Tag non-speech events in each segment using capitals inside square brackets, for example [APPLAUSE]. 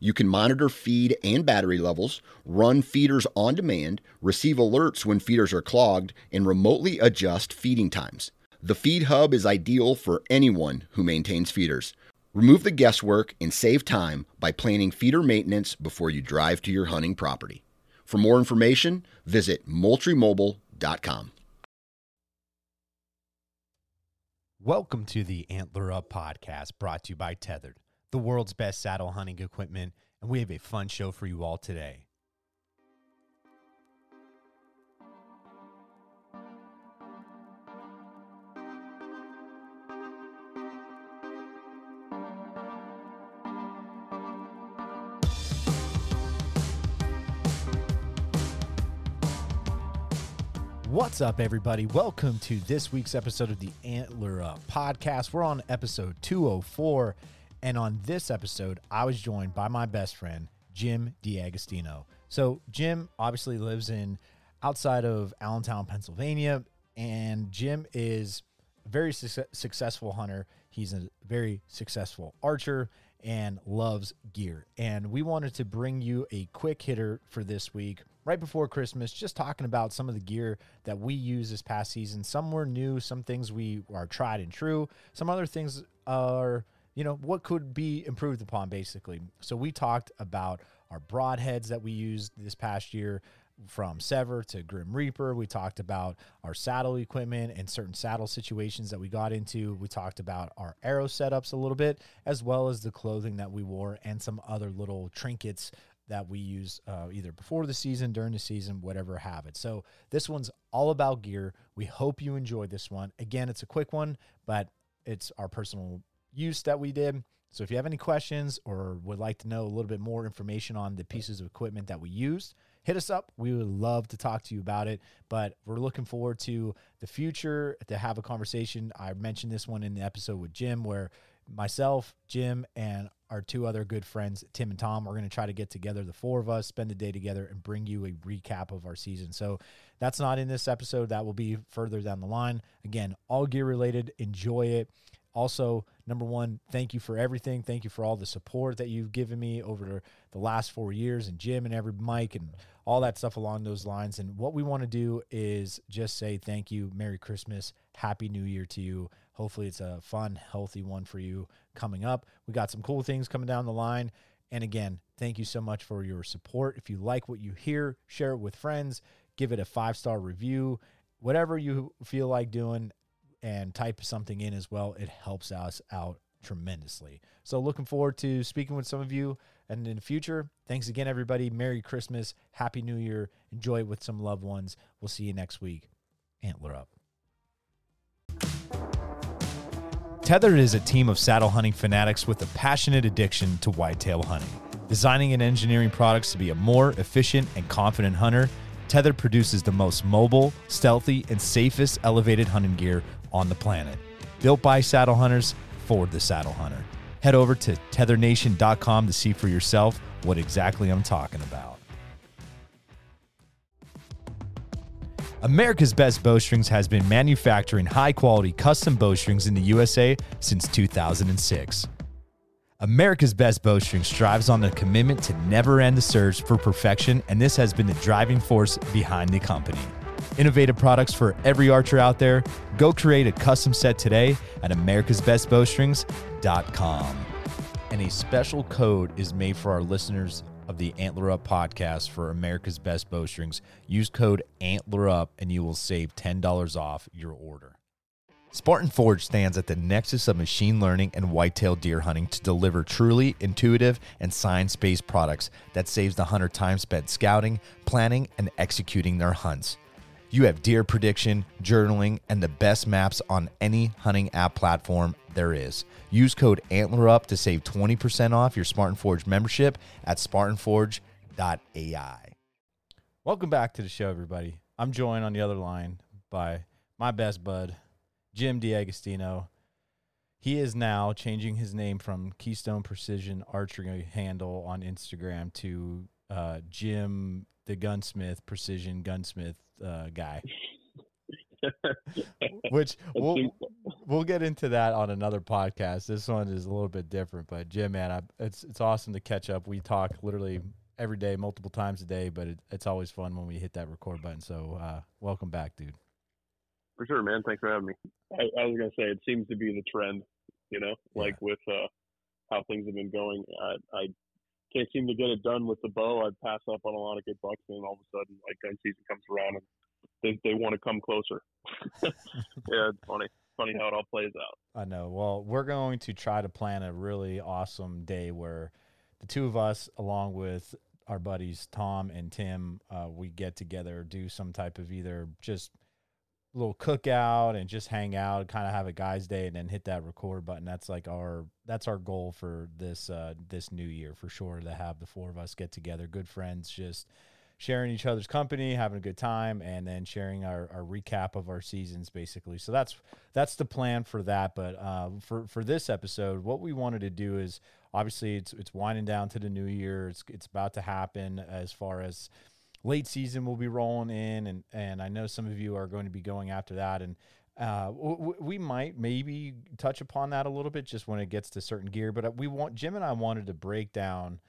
you can monitor feed and battery levels, run feeders on demand, receive alerts when feeders are clogged, and remotely adjust feeding times. The Feed Hub is ideal for anyone who maintains feeders. Remove the guesswork and save time by planning feeder maintenance before you drive to your hunting property. For more information, visit moultriemobile.com. Welcome to the Antler Up podcast brought to you by Tethered, the world's best saddle hunting equipment, and we have a fun show for you all today. What's up, everybody? Welcome to this week's episode of the Antler Up podcast. We're on episode 204. And on this episode, I was joined by my best friend, Jim D'Agostino. So, Jim obviously lives in outside of Allentown, Pennsylvania. And Jim is a very su- successful hunter. He's a very successful archer and loves gear. And we wanted to bring you a quick hitter for this week right before Christmas, just talking about some of the gear that we use this past season. Some were new, some things we are tried and true, some other things are, you know, what could be improved upon basically. So we talked about our broadheads that we used this past year from Sevr to Grim Reaper. We talked about our saddle equipment and certain saddle situations that we got into. We talked about our arrow setups a little bit, as well as the clothing that we wore and some other little trinkets that we use uh, either before the season, during the season, whatever have it. So this one's all about gear. We hope you enjoyed this one. Again, it's a quick one, but it's our personal use that we did. So if you have any questions or would like to know a little bit more information on the pieces of equipment that we used, hit us up. We would love to talk to you about it. But we're looking forward to the future to have a conversation. I mentioned this one in the episode with Jim where myself, Jim, and our two other good friends, Tim and Tom, are going to try to get together, the four of us, spend the day together, and bring you a recap of our season. So that's not in this episode. That will be further down the line. Again, all gear related. Enjoy it. Also, number one, thank you for everything. Thank you for all the support that you've given me over the last four years, and Jim and every Mike and all that stuff along those lines. And what we want to do is just say thank you, Merry Christmas, Happy New Year to you. Hopefully, it's a fun, healthy one for you coming up. We got some cool things coming down the line. And again, thank you so much for your support. If you like what you hear, share it with friends, give it a five star review, whatever you feel like doing, and type something in as well. It helps us out tremendously. So, looking forward to speaking with some of you and in the future. Thanks again, everybody. Merry Christmas. Happy New Year. Enjoy it with some loved ones. We'll see you next week. Antler up. Tethered is a team of saddle hunting fanatics with a passionate addiction to whitetail hunting. Designing and engineering products to be a more efficient and confident hunter, Tethered produces the most mobile, stealthy, and safest elevated hunting gear on the planet. Built by saddle hunters for the saddle hunter. Head over to tethernation.com to see for yourself what exactly I'm talking about. America's Best Bowstrings has been manufacturing high quality custom bowstrings in the USA since 2006. America's Best Bowstring strives on the commitment to never end the search for perfection, and this has been the driving force behind the company. Innovative products for every archer out there. Go create a custom set today at americasbestbowstrings.com. And a special code is made for our listeners of the Antler Up podcast for America's Best Bowstrings. Use code Antler Up and you will save $10 off your order. Spartan Forge stands at the nexus of machine learning and whitetail deer hunting to deliver truly intuitive and science based products that saves the hunter time spent scouting, planning, and executing their hunts. You have deer prediction, journaling, and the best maps on any hunting app platform there is. Use code ANTLERUP to save 20% off your Spartan Forge membership at SpartanForge.com. AI. Welcome back to the show, everybody. I'm joined on the other line by my best bud, Jim D'Agostino. He is now changing his name from Keystone Precision Archery handle on Instagram to uh, Jim the Gunsmith Precision Gunsmith uh, guy. [LAUGHS] Which we'll we'll get into that on another podcast. This one is a little bit different, but Jim, man, I, it's it's awesome to catch up. We talk literally every day, multiple times a day, but it, it's always fun when we hit that record button. So, uh, welcome back, dude. For sure, man. Thanks for having me. I, I was gonna say it seems to be the trend, you know, like yeah. with uh, how things have been going. I, I can't seem to get it done with the bow. I'd pass up on a lot of good bucks, and all of a sudden, like gun season comes around, and they they want to come closer. [LAUGHS] yeah, it's funny. Funny how it all plays out. I know. Well, we're going to try to plan a really awesome day where the two of us, along with our buddies Tom and Tim, uh, we get together, do some type of either just little cookout and just hang out, kind of have a guys' day, and then hit that record button. That's like our that's our goal for this uh, this new year for sure. To have the four of us get together, good friends, just sharing each other's company, having a good time, and then sharing our, our recap of our seasons, basically. So that's that's the plan for that. But uh, for for this episode, what we wanted to do is obviously it's it's winding down to the new year. It's it's about to happen as far as late season will be rolling in, and and I know some of you are going to be going after that, and uh, we might maybe touch upon that a little bit just when it gets to certain gear. But uh, we want Jim and I wanted to break down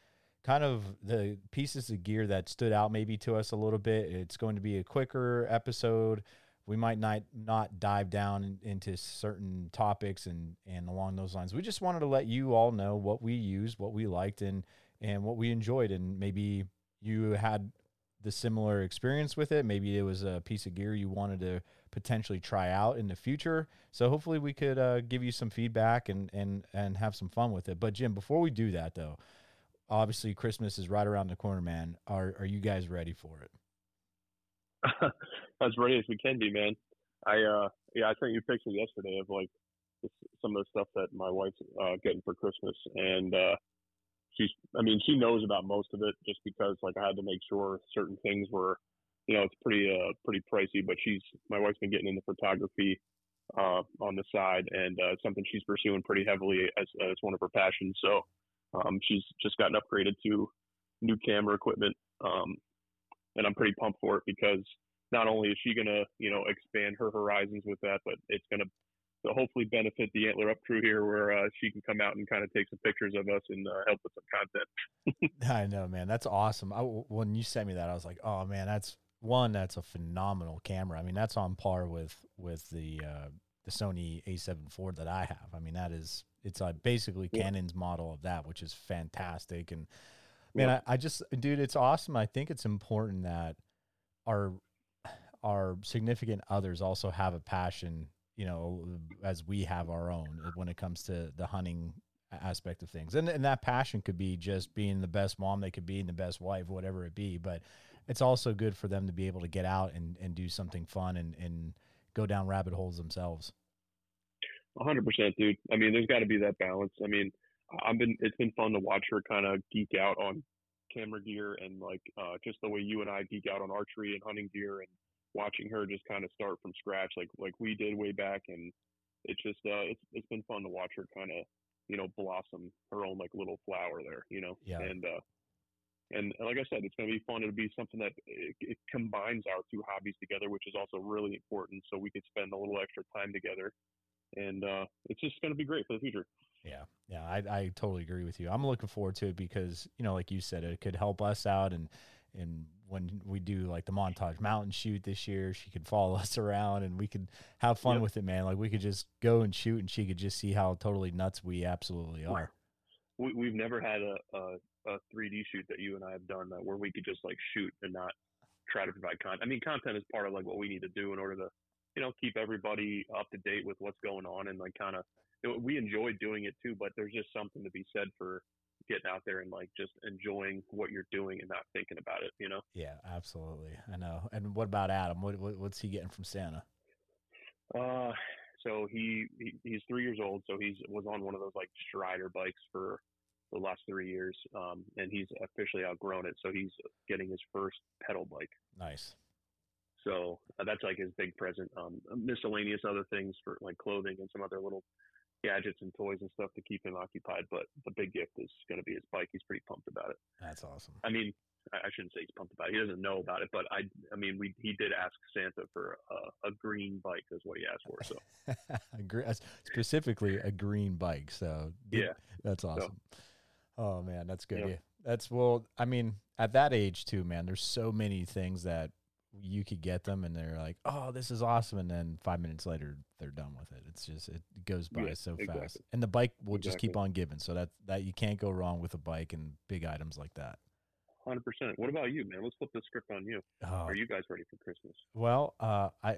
kind of the pieces of gear that stood out maybe to us a little bit. It's going to be a quicker episode. We might not not dive down in, into certain topics and and along those lines. We just wanted to let you all know what we used, what we liked, and and what we enjoyed, and maybe you had the similar experience with it. Maybe it was a piece of gear you wanted to potentially try out in the future. So hopefully we could uh, give you some feedback and and and have some fun with it. But Jim, before we do that though, obviously Christmas is right around the corner, man. Are are you guys ready for it? [LAUGHS] as ready as we can be, man. I uh yeah, I sent you a picture yesterday of like some of the stuff that my wife's uh, getting for Christmas, and uh, she's I mean she knows about most of it just because like I had to make sure certain things were you know it's pretty uh pretty pricey but she's my wife's been getting into photography uh on the side and uh something she's pursuing pretty heavily as as one of her passions. So um she's just gotten upgraded to new camera equipment um and I'm pretty pumped for it because not only is she gonna you know expand her horizons with that but it's gonna to hopefully benefit the Antler Up crew here, where uh, she can come out and kind of take some pictures of us and uh, help with some content. [LAUGHS] [LAUGHS] I know, man. That's awesome. I, when you sent me that, I was like, oh man, that's one. That's a phenomenal camera. I mean, that's on par with with the uh, the Sony A7 IV that I have. I mean, that is it's uh, basically yeah. Canon's model of that, which is fantastic. And man, yeah. I, I just, dude, it's awesome. I think it's important that our our significant others also have a passion you know, as we have our own when it comes to the hunting aspect of things. And, and that passion could be just being the best mom they could be and the best wife, whatever it be. But it's also good for them to be able to get out and, and do something fun and, and go down rabbit holes themselves. hundred percent, dude. I mean, there's got to be that balance. I mean, I've been, it's been fun to watch her kind of geek out on camera gear and like, uh, just the way you and I geek out on archery and hunting gear and, watching her just kind of start from scratch like like we did way back and it's just uh it's it's been fun to watch her kind of you know blossom her own like little flower there you know yeah. and uh and like I said, it's going to be fun. It'll be something that it, it, combines our two hobbies together, which is also really important. So we could spend a little extra time together, and uh, it's just going to be great for the future. Yeah, yeah, I, I totally agree with you. I'm looking forward to it because you know, like you said, it could help us out and and when we do like the montage mountain shoot this year, she could follow [LAUGHS] us around and we could have fun yep. with it, man. Like we could just go and shoot and she could just see how totally nuts we absolutely are. We, have never had a, a, a 3D shoot that you and I have done that where we could just like shoot and not try to provide content. I mean, content is part of like what we need to do in order to, you know, keep everybody up to date with what's going on and like kind of, we enjoy doing it too, but there's just something to be said for getting out there and like just enjoying what you're doing and not thinking about it, you know? Yeah, absolutely. I know. And what about Adam? What, what what's he getting from Santa? Uh, so he, he, he's three years old. So he's was on one of those like Strider bikes for the last three years, um, and he's officially outgrown it. So he's getting his first pedal bike. Nice. So uh, that's like his big present. Um, miscellaneous other things for like clothing and some other little gadgets and toys and stuff to keep him occupied. But the big gift is going to be his bike. He's pretty pumped about it. That's awesome. I mean, I shouldn't say he's pumped about it. He doesn't know about it, but I, I mean, we he did ask Santa for a, a green bike is what he asked for. So [LAUGHS] specifically a green bike. So yeah, that's awesome. So, oh man, that's good. Yeah. yeah. That's well, I mean, at that age too, man. There's so many things that you could get them and they're like, "Oh, this is awesome," and then five minutes later they're done with it. It's just it goes by yeah, so exactly. fast, and the bike will exactly. just keep on giving. So that that you can't go wrong with a bike and big items like that. Hundred percent. What about you, man? Let's flip the script on you. Oh. Are you guys ready for Christmas? Well, uh, I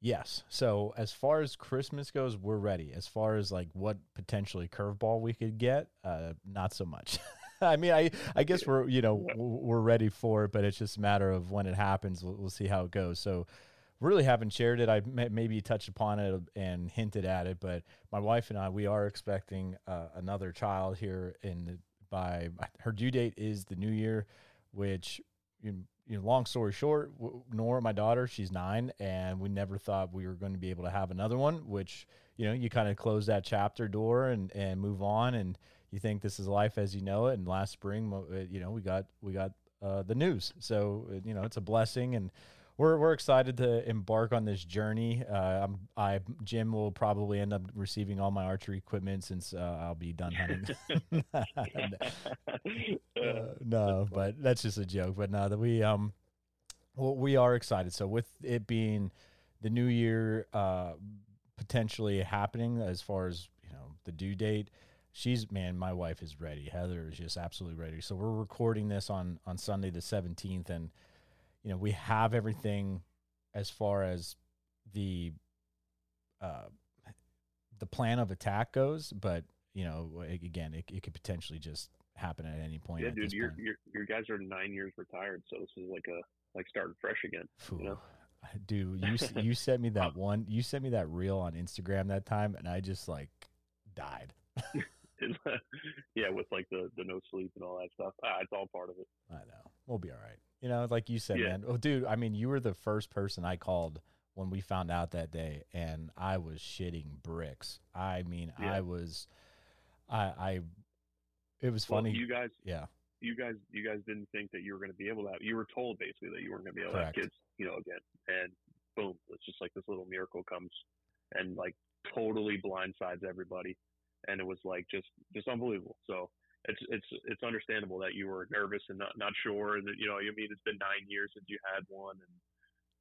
yes. So as far as Christmas goes, we're ready. As far as like what potentially curveball we could get, uh, not so much. [LAUGHS] [LAUGHS] I mean, I I guess we're you know we're ready for it, but it's just a matter of when it happens. We'll, we'll see how it goes. So really haven't shared it. I maybe touched upon it and hinted at it, but my wife and I we are expecting uh, another child here in the, by her due date is the new year, which you know, you know, long story short, Nora, my daughter, she's nine, and we never thought we were going to be able to have another one. Which you know, you kind of close that chapter door and and move on, and you think this is life as you know it. And last spring, uh, you know, we got we got uh, the news, so uh, you know, it's a blessing, and we're we're excited to embark on this journey. Uh, I'm, I Jim will probably end up receiving all my archery equipment since uh, I'll be done hunting. [LAUGHS] [LAUGHS] uh, no, but that's just a joke. But no, that we um, well, we are excited. So with it being the new year, uh, potentially happening as far as you know the due date she's man my wife is ready. Heather is just absolutely ready. So we're recording this on on sunday the 17th and you know we have everything as far as the uh the plan of attack goes but you know again it, it could potentially just happen at any point yeah dude your, your your guys are nine years retired so this is like a like starting fresh again you know? dude you you sent me [LAUGHS] that one you sent me that reel on instagram that time and i just like died [LAUGHS] [LAUGHS] yeah, with like the the no sleep and all that stuff. Ah, it's all part of it. I know. We'll be all right. You know, like you said, yeah. man. Oh, dude. I mean, you were the first person I called when we found out that day, and I was shitting bricks. I mean, yeah. I was, I, I. It was funny. Well, you guys, yeah. You guys, you guys didn't think that you were going to be able to have. You were told basically that you weren't going to be able Correct. to have kids. You know, again, and boom, it's just like this little miracle comes, and like totally blindsides everybody and it was like just just unbelievable. So it's it's it's understandable that you were nervous and not not sure that you know I mean it's been nine years since you had one and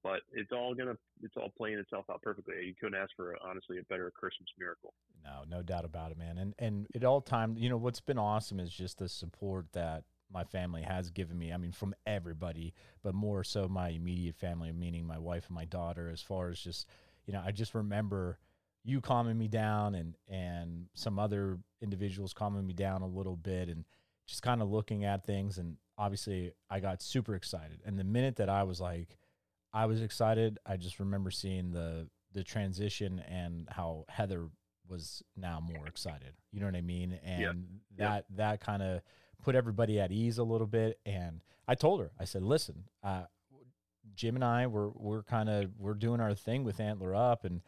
but it's all gonna it's all playing itself out perfectly. You couldn't ask for honestly a better Christmas miracle. No, no doubt about it, man. And and it all time, you know, what's been awesome is just the support that my family has given me. I mean, from everybody, but more so my immediate family, meaning my wife and my daughter. As far as just, you know, I just remember you calming me down and and some other individuals calming me down a little bit and just kind of looking at things. And obviously I got super excited. And the minute that I was like I was excited I just remember seeing the the transition and how Heather was now more excited. You know what I mean? And yep. that yep. that kind of put everybody at ease a little bit. And I told her I said listen uh, Jim and I were we're kind of we're doing our thing with Antler Up and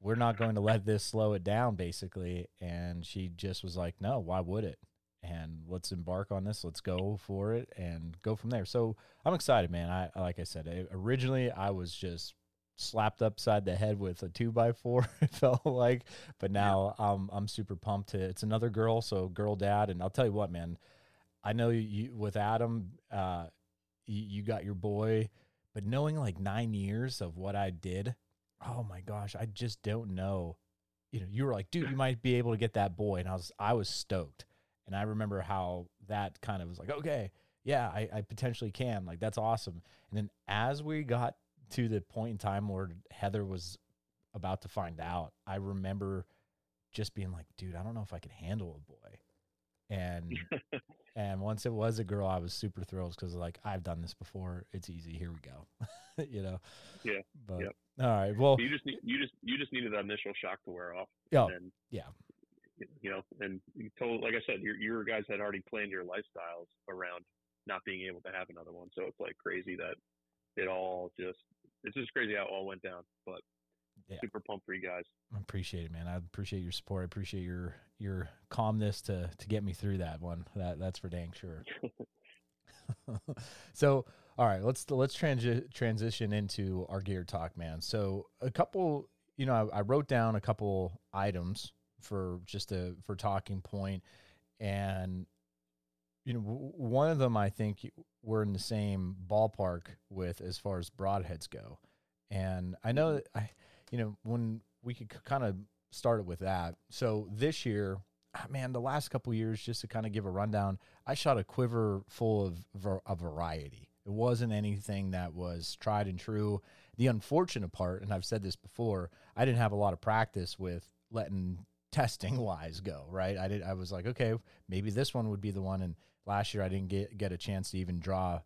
we're not going to let this slow it down, basically. And she just was like, no, why would it? And let's embark on this. Let's go for it and go from there. So I'm excited, man. I like I said, I, originally I was just slapped upside the head with a two by four. [LAUGHS] It felt like, but now yeah. I'm I'm super pumped. To, it's another girl, so girl dad. And I'll tell you what, man. I know you with Adam, uh, you, you got your boy, but knowing like nine years of what I did oh my gosh, I just don't know. You know, you were like, dude, you might be able to get that boy. And I was, I was stoked. And I remember how that kind of was like, okay, yeah, I, I potentially can. Like, that's awesome. And then as we got to the point in time where Heather was about to find out, I remember just being like, dude, I don't know if I can handle a boy. And [LAUGHS] and once it was a girl, I was super thrilled because like I've done this before. It's easy. Here we go. [LAUGHS] [LAUGHS] you know. Yeah. But yep. All right. Well, you just need, you just you just needed that initial shock to wear off. Yeah. Yeah. you know, and you told, like I said, your your guys had already planned your lifestyles around not being able to have another one. So it's like crazy that it all just it's just crazy how it all went down. But yeah. super pumped for you guys. I appreciate it, man. I appreciate your support. I appreciate your your calmness to to get me through that one. That that's for dang sure. [LAUGHS] [LAUGHS] so all right, let's let's transi- transition into our gear talk, man. So a couple, you know, I, I wrote down a couple items for just a for talking point, and you know, one of them I think we're in the same ballpark with as far as broadheads go, and I know that I, you know, when we could kind of start it with that. So this year Ah, man, the last couple years, just to kind of give a rundown, I shot a quiver full of a variety. It wasn't anything that was tried and true. The unfortunate part, and I've said this before, I didn't have a lot of practice with letting [LAUGHS] testing wise go. Right? I did. I was like, okay, maybe this one would be the one. And last year, I didn't get get a chance to even draw.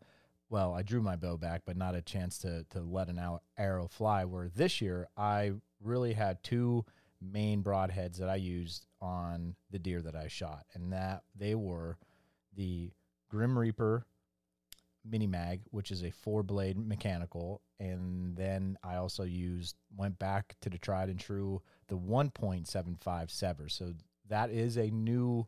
Well, I drew my bow back, but not a chance to to let an arrow fly. Where this year, I really had two main broadheads that I used on the deer that I shot, and that they were the Grim Reaper Mini Mag, which is a four blade mechanical, and then I also used went back to the tried and true the 1.75 Sevr. So that is a new,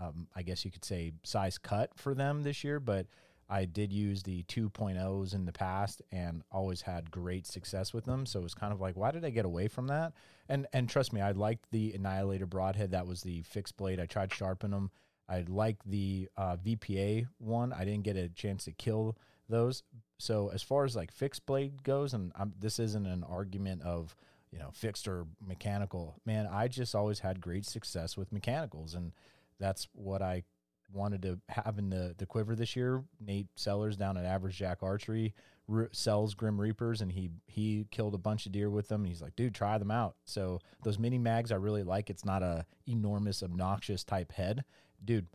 um, I guess you could say, size cut for them this year, but I did use the 2.0s in the past and always had great success with them. So it was kind of like, why did I get away from that? And and trust me, I liked the Annihilator broadhead. That was the fixed blade. I tried sharpening them. I like the uh, VPA one. I didn't get a chance to kill those. So as far as like fixed blade goes, and I'm, this isn't an argument of you know fixed or mechanical. Man, I just always had great success with mechanicals, and that's what I wanted to have in the, the quiver this year. Nate Sellers down at Average Jack Archery sells Grim Reapers, and he he killed a bunch of deer with them. And he's like, dude, try them out. So those mini mags I really like. It's not a enormous, obnoxious type head, dude.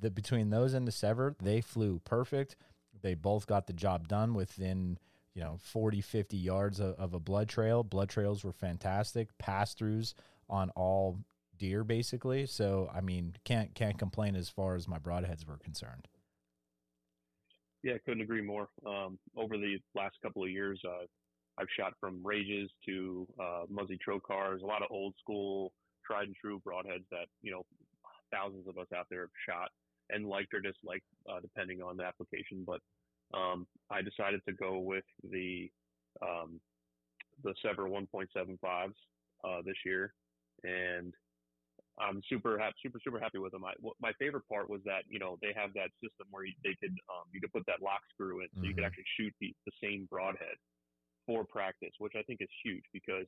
The between those and the Sevr, they flew perfect. They both got the job done within you know 40 50 yards of, of a blood trail blood trails were fantastic pass throughs on all deer basically. So I mean, can't can't complain as far as my broadheads were concerned. Yeah, couldn't agree more. Um, over the last couple of years, uh, I've shot from rages to uh, Muzzy trocars a lot of old school, tried and true broadheads that you know thousands of us out there have shot and liked or disliked, uh, depending on the application. But um, I decided to go with the um, the Sevr 1.75s uh, this year, and I'm super happy, super super happy with them. I, my favorite part was that you know they have that system where you, they could um, you could put that lock screw in, so mm-hmm. you could mm-hmm. actually shoot the, the same broadhead for practice, which I think is huge because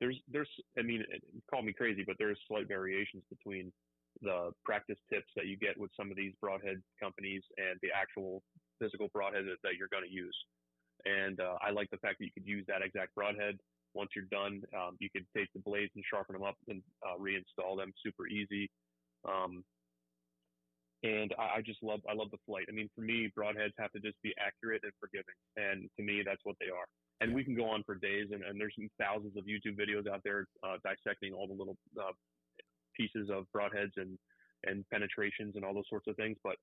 there's there's I mean call me crazy, but there's slight variations between the practice tips that you get with some of these broadhead companies and the actual physical broadhead that, that you're going to use. And uh, I like the fact that you could use that exact broadhead once you're done, um, you could take the blades and sharpen them up and uh, reinstall them super easy. Um, and I, I, just love I love the flight. I mean, for me, broadheads have to just be accurate and forgiving, and to me, that's what they are. And we can go on for days, and, and there's thousands of YouTube videos out there uh, dissecting all the little uh, pieces of broadheads and and penetrations and all those sorts of things. But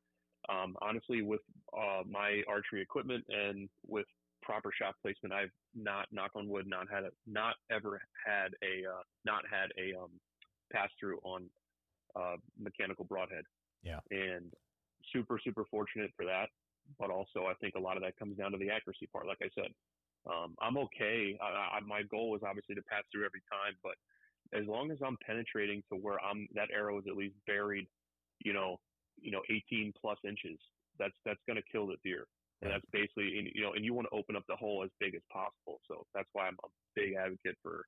um, honestly, with uh, my archery equipment and with proper shot placement. I've not, knock on wood, not had a, not ever had a, uh, not had a um, pass through on uh, mechanical broadhead. Yeah. And super, super fortunate for that. But also, I think a lot of that comes down to the accuracy part. Like I said, um, I'm okay. I, I, my goal is obviously to pass through every time, but as long as I'm penetrating to where I'm, that arrow is at least buried, you know, you know, 18 plus inches. That's that's going to kill the deer. And that's basically you know and you want to open up the hole as big as possible. So that's why i'm a big advocate for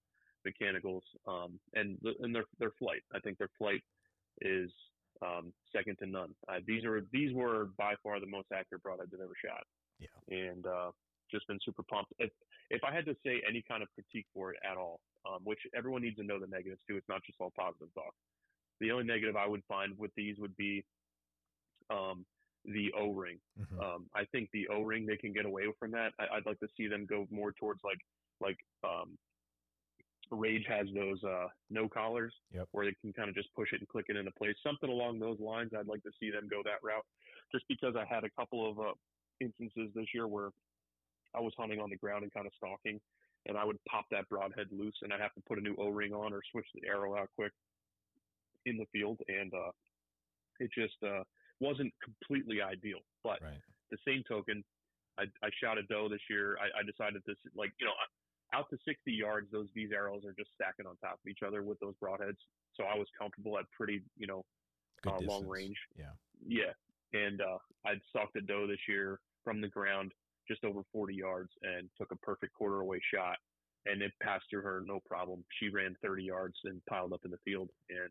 mechanicals um, and and their their flight. I think their flight is um, second to none. Uh, these are these were by far the most accurate broadheads i've ever shot. Yeah. And uh, just been super pumped if if i had to say any kind of critique for it at all um, which everyone needs to know the negatives too it's not just all positive talk the only negative i would find with these would be um, the O ring. Mm-hmm. Um, I think the O ring they can get away from that. I, would like to see them go more towards like like um, Rage has those uh, no collars Yep. where they can kind of just push it and click it into place. Something along those lines. I'd like to see them go that route, just because I had a couple of uh, instances this year where I was hunting on the ground and kind of stalking, and I would pop that broadhead loose, and I'd have to put a new O-ring on or switch the arrow out quick in the field, and uh, it just uh, wasn't completely ideal. But Right. the same token, I, I shot a doe this year. I, I decided this, like, you know, out to 60 yards, those these arrows are just stacking on top of each other with those broadheads. So I was comfortable at pretty, you know, uh, long range. Yeah. Yeah. And uh, I'd stalked a doe this year from the ground just over 40 yards and took a perfect quarter away shot. And it passed through her no problem. She ran 30 yards and piled up in the field. And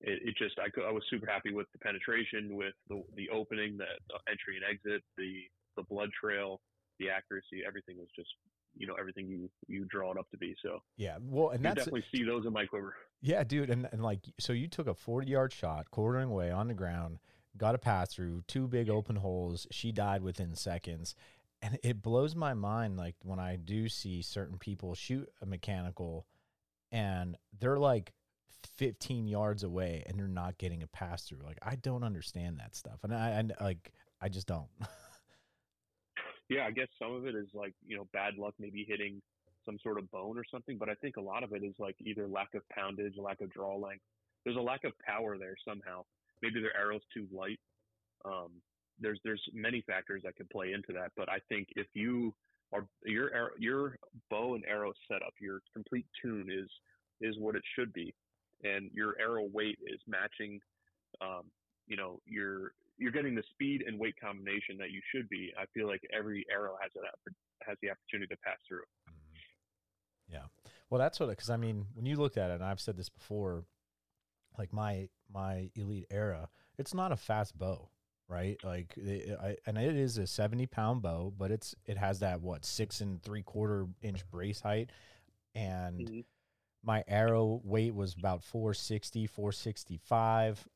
it, it just, I, I was super happy with the penetration, with the, the opening, the, the entry and exit, the, the blood trail, the accuracy, everything was just, you know, everything you, you draw it up to be. So Yeah. Well, and you that's definitely see those in my quiver. Yeah, dude, and, and like so you took a 40 yard shot, quartering away on the ground, got a pass through, two big open holes. She died within seconds. And it blows my mind like when I do see certain people shoot a mechanical and they're like 15 yards away and they're not getting a pass through. Like I don't understand that stuff. And I and like I just don't. [LAUGHS] Yeah, I guess some of it is like, you know, bad luck maybe hitting some sort of bone or something, but I think a lot of it is like either lack of poundage, lack of draw length. There's a lack of power there somehow. Maybe their arrow's too light. Um, there's there's many factors that could play into that, but I think if you are your your bow and arrow setup, your complete tune is is what it should be, and your arrow weight is matching. Um, you know, your you're getting the speed and weight combination that you should be. I feel like every arrow has an has the opportunity to pass through. Yeah. Well, that's what because I mean, when you looked at it, and I've said this before, like my my elite era, it's not a fast bow, right? Like, it, I, and it is a seventy pound bow, but it's it has that what six and three quarter inch brace height, and Mhm. my arrow weight was about 460 465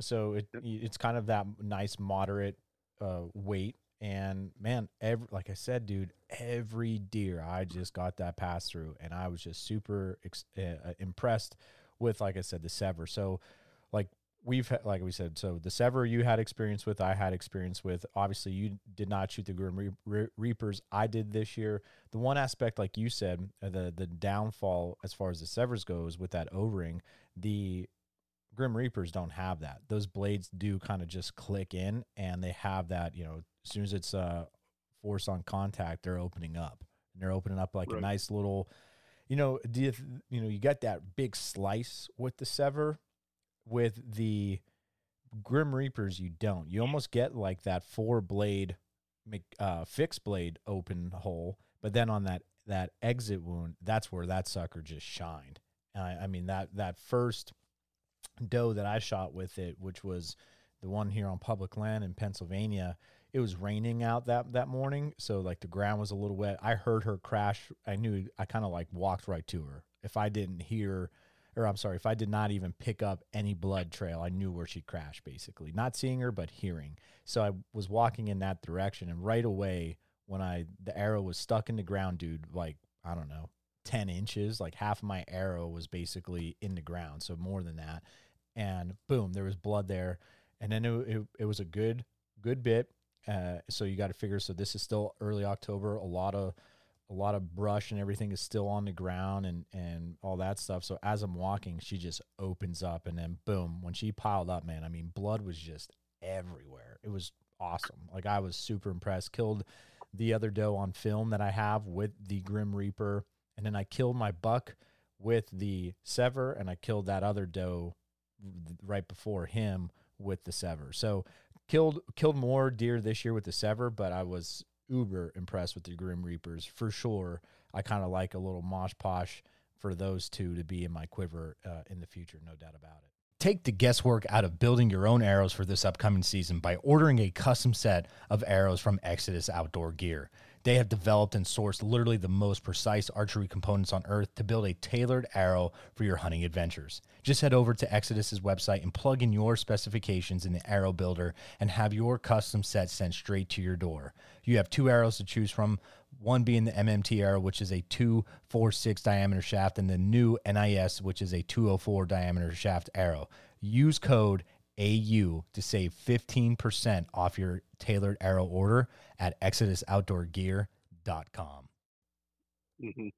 so it it's kind of that nice moderate uh weight. And man every like i said dude every deer i just got that pass through and i was just super ex- uh, impressed with like i said the Sevr. So like we've had, like we said so the Sevr you had experience with i had experience with. Obviously you did not shoot the grim Re- Re- reapers. I did this year. The one aspect like you said uh, the the downfall as far as the Sevrs goes with that o-ring the grim reapers don't have that. Those blades do kind of just click in and they have that you know as soon as it's uh force on contact they're opening up. And they're opening up like a nice little you know do you, you know you got that big slice with the Sevr with the grim reapers you don't. You almost get like that four blade uh fixed blade open hole but then on that that exit wound that's where that sucker just shined. I, I mean that that first doe that i shot with it which was the one here on public land in pennsylvania it was raining out that that morning so like the ground was a little wet. I heard her crash. I knew i kind of like walked right to her. If i didn't hear or i'm sorry if i did not even pick up any blood trail i knew where she crashed basically. Not seeing her but hearing. So i was walking in that direction and right away when i the arrow was stuck in the ground dude like i don't know 10 inches like half of my arrow was basically in the ground so more than that. And boom there was blood there. And then it, it, it was a good good bit uh, so you got to figure so this is still early october a lot of a lot of brush and everything is still on the ground and and all that stuff. So as i'm walking she just opens up and then boom when she piled up man i mean blood was just everywhere. It was awesome. Like i was super impressed. Killed the other doe on film that i have with the grim reaper and then i killed my buck with the Sevr and i killed that other doe right before him with the Sevr. So killed killed more deer this year with the Sevr but i was uber impressed with the grim reapers for sure i kind of like a little mosh posh for those two to be in my quiver uh, in the future no doubt about it Take the guesswork out of building your own arrows for this upcoming season by ordering a custom set of arrows from Exodus Outdoor Gear. They have developed and sourced literally the most precise archery components on earth to build a tailored arrow for your hunting adventures. Just head over to Exodus's website and plug in your specifications in the arrow builder and have your custom set sent straight to your door. You have two arrows to choose from, one being the MMT arrow, which is a 246 diameter shaft, and the new NIS, which is a 204 diameter shaft arrow. Use code AU to save 15% off your tailored arrow order at exodusoutdoorgear.com. Mm-hmm.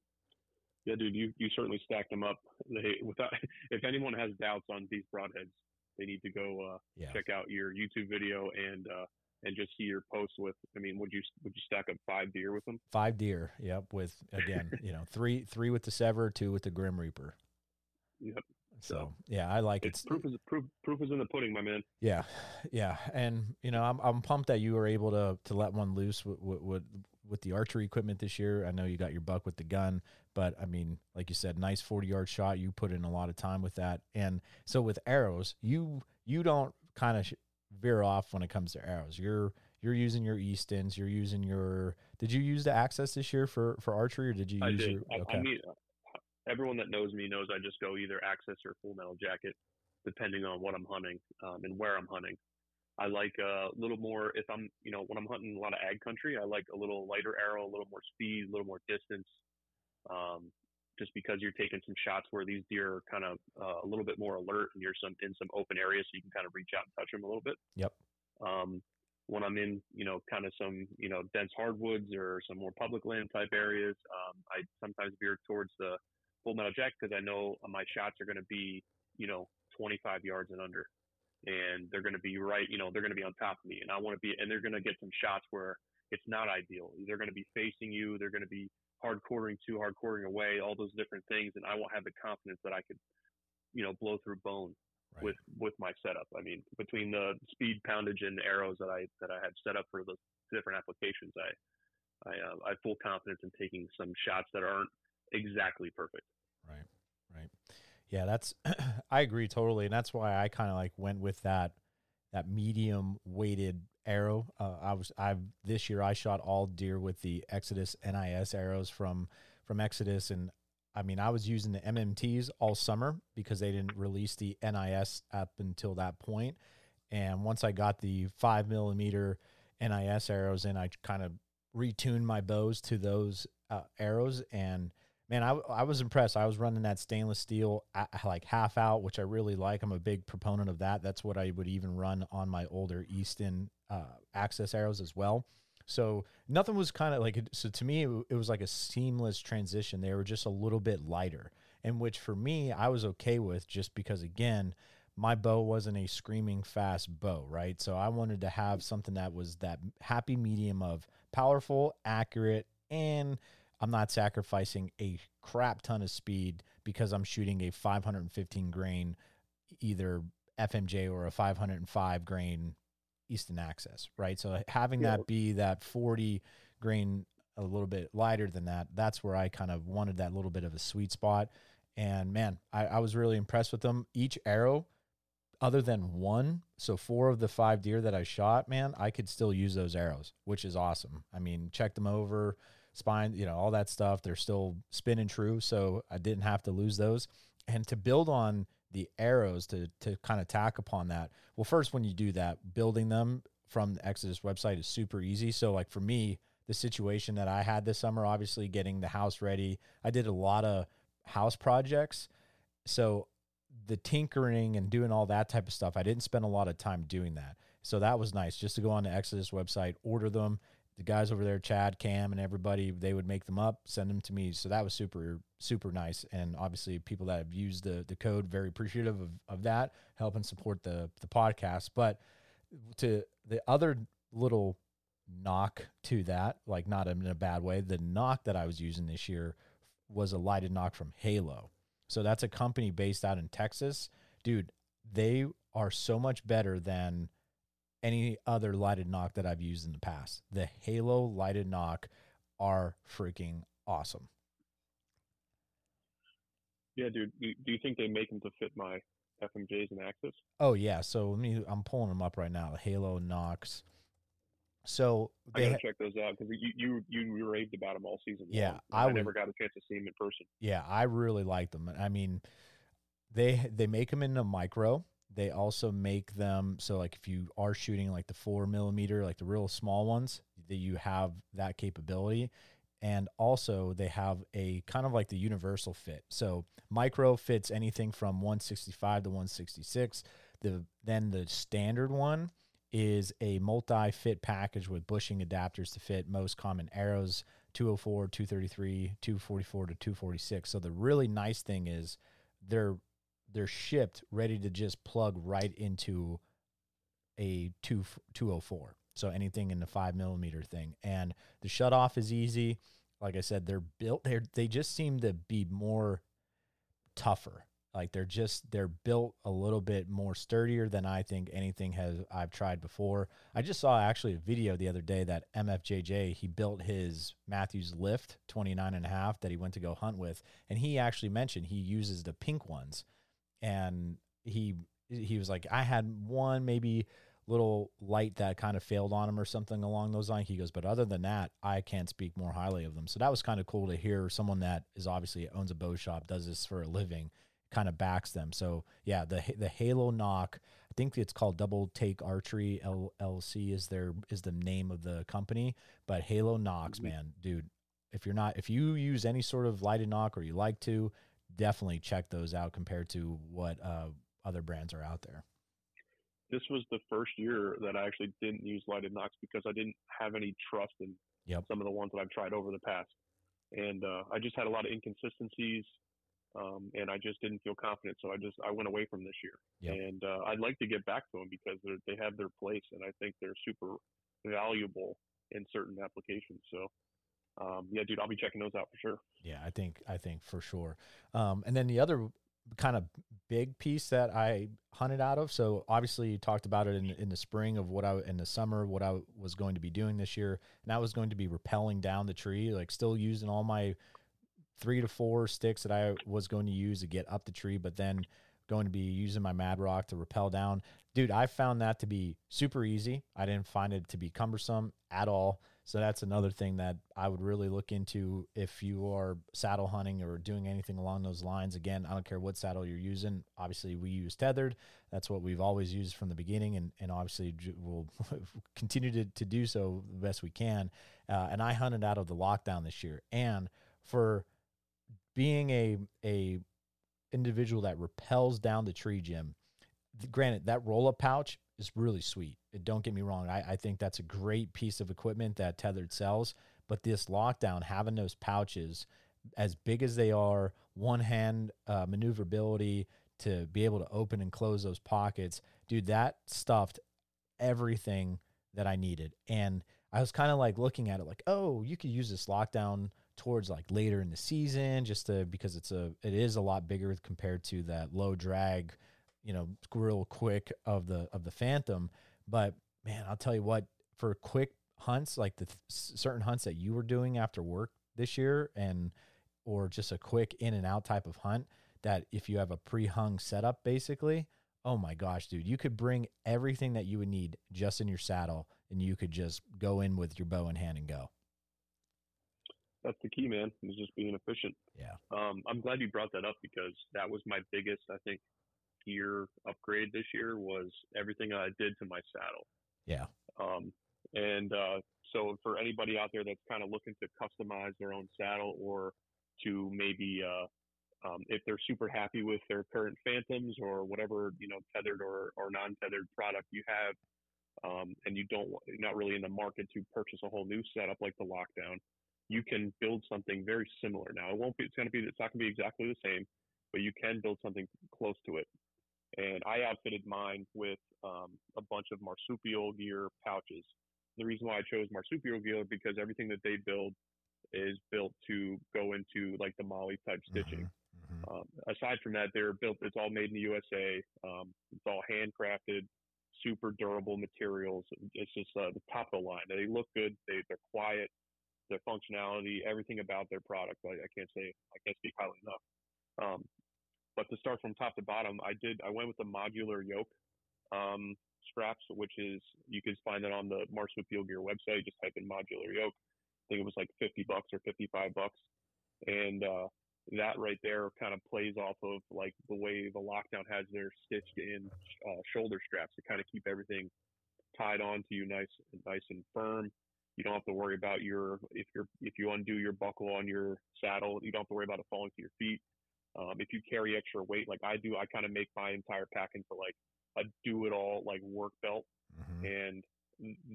Yeah, dude, you, you certainly stacked them up. They without if anyone has doubts on these broadheads, they need to go uh, Yeah. check out your YouTube video and uh, and just see your posts with. I mean, would you would you stack up five deer with them? Five deer, yep, with again, you know, three three with the Sevr, two with the Grim Reaper. [LAUGHS] Yep. So, yeah, I like it. Proof is proof proof is in the pudding, my man. Yeah, yeah, and you know, I'm I'm pumped that you were able to to let one loose with with, with, with the archery equipment this year. I know you got your buck with the gun, but I mean, like you said, nice 40 yard shot. You put in a lot of time with that, and so with arrows, you you don't kind of veer off when it comes to arrows. You're you're using your Eastons. You're using your. Did you use the Axis this year for for archery, or did you I use did. your? I, I mean, uh, everyone that knows me knows I just go either Axis or Full Metal Jacket, depending on what I'm hunting um, and where I'm hunting. I like a little more if I'm, you know, when I'm hunting a lot of ag country, I like a little lighter arrow, a little more speed, a little more distance. Um, just because you're taking some shots where these deer are kind of uh, a little bit more alert and you're some in some open areas, so you can kind of reach out and touch them a little bit. Yep. Um, when I'm in, you know, kind of some, you know, dense hardwoods or some more public land type areas, um, I sometimes veer towards the full metal jacket because I know my shots are going to be, you know, 25 yards and under, and they're going to be right, you know, they're going to be on top of me, and I want to be, and they're going to get some shots where it's not ideal. They're going to be facing you. They're going to be hard hardcoring to hardcoring away, all those different things, and I won't have the confidence that I could, you know, blow through bone Right. with with my setup. I mean, between the speed poundage and arrows that I that I had set up for the different applications, I I uh, I have full confidence in taking some shots that aren't exactly perfect. Right. Right. Yeah, that's [CLEARS THROAT] I agree totally, and that's why I kind of like went with that that medium weighted arrow. Uh, I was I've this year I shot all deer with the Exodus NIS arrows from from Exodus, and I mean I was using the MMTs all summer because they didn't release the NIS up until that point. And once I got the five millimeter NIS arrows in, I kind of retuned my bows to those uh, arrows and man, I, I was impressed. I was running that stainless steel like half out, which I really like. I'm a big proponent of that. That's what I would even run on my older Easton uh, Axis arrows as well. So nothing was kind of like so to me. It, it was like a seamless transition. They were just a little bit lighter, and which for me I was okay with, just because again, my bow wasn't a screaming fast bow, right? So I wanted to have something that was that happy medium of powerful, accurate, and I'm not sacrificing a crap ton of speed because I'm shooting a 515 grain, either FMJ or a 505 grain Easton Axis, right? So having Yeah. that be that 40 grain, a little bit lighter than that, that's where I kind of wanted that little bit of a sweet spot. And man, I, I was really impressed with them. Each arrow, other than one, so four of the five deer that I shot, man, I could still use those arrows, which is awesome. I mean, check them over, spine, you know, all that stuff. They're still spinning true, so I didn't have to lose those. And to build on the arrows to to kind of tack upon that. Well, first when you do that, building them from the Exodus website is super easy. So like for me, the situation that I had this summer, obviously getting the house ready, I did a lot of house projects. So the tinkering and doing all that type of stuff, I didn't spend a lot of time doing that. So that was nice just to go on the Exodus website, order them. The guys over there, Chad, Cam, and everybody, they would make them up, send them to me. So that was super, super nice. And obviously, people that have used the the code, very appreciative of, of that, helping support the the podcast. But to the other little knock to that, like not in a bad way, the nock that I was using this year was a lighted nock from Halo. So that's a company based out in Texas. Dude, they are so much better than any other lighted nock that I've used in the past. The Halo lighted nock are freaking awesome. Yeah, dude. Do, do you think they make them to fit my FMJs and Axis? Oh yeah, so let me I'm pulling them up right now. The Halo nocks. So I gotta check those out because you, you you raved about them all season. Yeah, long. I, I would, never got a chance to see them in person. Yeah, I really like them. I mean, they they make them in a micro. They also make them so like if you are shooting like the four millimeter, like the real small ones, that you have that capability. And also they have a kind of like the universal fit. So micro fits anything from 165 to 166. The then the standard one is a multi-fit package with bushing adapters to fit most common arrows 204 233 244 to 246 so the really nice thing is they're they're shipped ready to just plug right into a two, 204 so anything in the five millimeter thing. And the shut off is easy. Like i said they're built they they just seem to be more tougher. Like they're just they're built a little bit more sturdier than I think anything has I've tried before. I just saw actually a video the other day that MFJJ he built his Mathews lift 29 and a half that he went to go hunt with. And he actually mentioned he uses the pink ones and he he was like I had one maybe little light that kind of failed on him or something along those lines. He goes, but other than that, I can't speak more highly of them. So that was kind of cool to hear someone that is obviously owns a bow shop, does this for a living, kind of backs them. So yeah, the the Halo Nock, I think it's called Double Take Archery LLC is their is the name of the company. But Halo Nocks, mm-hmm. man, dude, if you're not if you use any sort of lighted nock or you like to, definitely check those out compared to what uh, other brands are out there. This was the first year that I actually didn't use lighted nocks because I didn't have any trust in yep. some of the ones that I've tried over the past, and uh, I just had a lot of inconsistencies um, and I just didn't feel confident. So I just I went away from this year, yep. and uh, I'd like to get back to them because they have their place, and I think they're super valuable in certain applications. So. Um, yeah, dude, I'll be checking those out for sure. Yeah, I think I think for sure. Um, and then the other kind of big piece that I hunted out of. So obviously you talked about it in, in the spring of what I in the summer what I was going to be doing this year, and I was going to be rappelling down the tree, like still using all my three to four sticks that I was going to use to get up the tree, but then going to be using my Mad Rock to rappel down. Dude, I found that to be super easy. I didn't find it to be cumbersome at all. So that's another thing that I would really look into if you are saddle hunting or doing anything along those lines. Again, I don't care what saddle you're using. Obviously, we use tethered. That's what we've always used from the beginning, and, and obviously we'll [LAUGHS] continue to, to do so the best we can. Uh, and I hunted out of the lockdown this year. And for being a a individual that repels down the tree, Jim. Granted, that roll up pouch is really sweet. Don't get me wrong. I, I think that's a great piece of equipment that Tethered sells. But this lockdown, having those pouches as big as they are, one hand uh, maneuverability to be able to open and close those pockets, dude, that stuffed everything that I needed. And I was kind of like looking at it like, oh, you could use this lockdown towards like later in the season just to because it's a it is a lot bigger compared to that low drag you know real quick of the of the phantom. But man i'll tell you what for quick hunts like the th- certain hunts that you were doing after work this year and or just a quick in and out type of hunt that if you have a pre-hung setup basically oh my gosh dude you could bring everything that you would need just in your saddle and you could just go in with your bow in hand and go that's the key, man. Is just being efficient. Yeah. Um, I'm glad you brought that up because that was my biggest, I think, gear upgrade this year was everything I did to my saddle. Yeah. Um, and uh, so for anybody out there that's kind of looking to customize their own saddle or to maybe uh, um, if they're super happy with their current phantoms or whatever you know tethered or, or non-tethered product you have um, and you don't you're not really in the market to purchase a whole new setup like the lockdown you can build something very similar. Now it won't be it's gonna be it's not gonna be exactly the same, but you can build something close to it. And I outfitted mine with um, a bunch of marsupial gear pouches. The reason why I chose marsupial gear because everything that they build is built to go into like the MOLLE type mm-hmm, stitching. Mm-hmm. Um, aside from that, they're built. It's all made in the USA. Um, it's all handcrafted, super durable materials. It's just uh, the top of the line. They look good. They, they're quiet their functionality, everything about their product. I, I can't say I can't speak highly enough. Um, but to start from top to bottom, I did I went with the modular yoke. Um, straps, which is you can find that on the Marsupial Gear website. Just type in modular yoke. I think it was like 50 bucks or 55 bucks, and uh, that right there kind of plays off of like the way the lockdown has their stitched in uh, shoulder straps to kind of keep everything tied on to you nice, and nice and firm. You don't have to worry about your if you're if you undo your buckle on your saddle, you don't have to worry about it falling to your feet. Um, if you carry extra weight, like I do, I kind of make my entire pack into like a do it all like work belt. Mm-hmm. And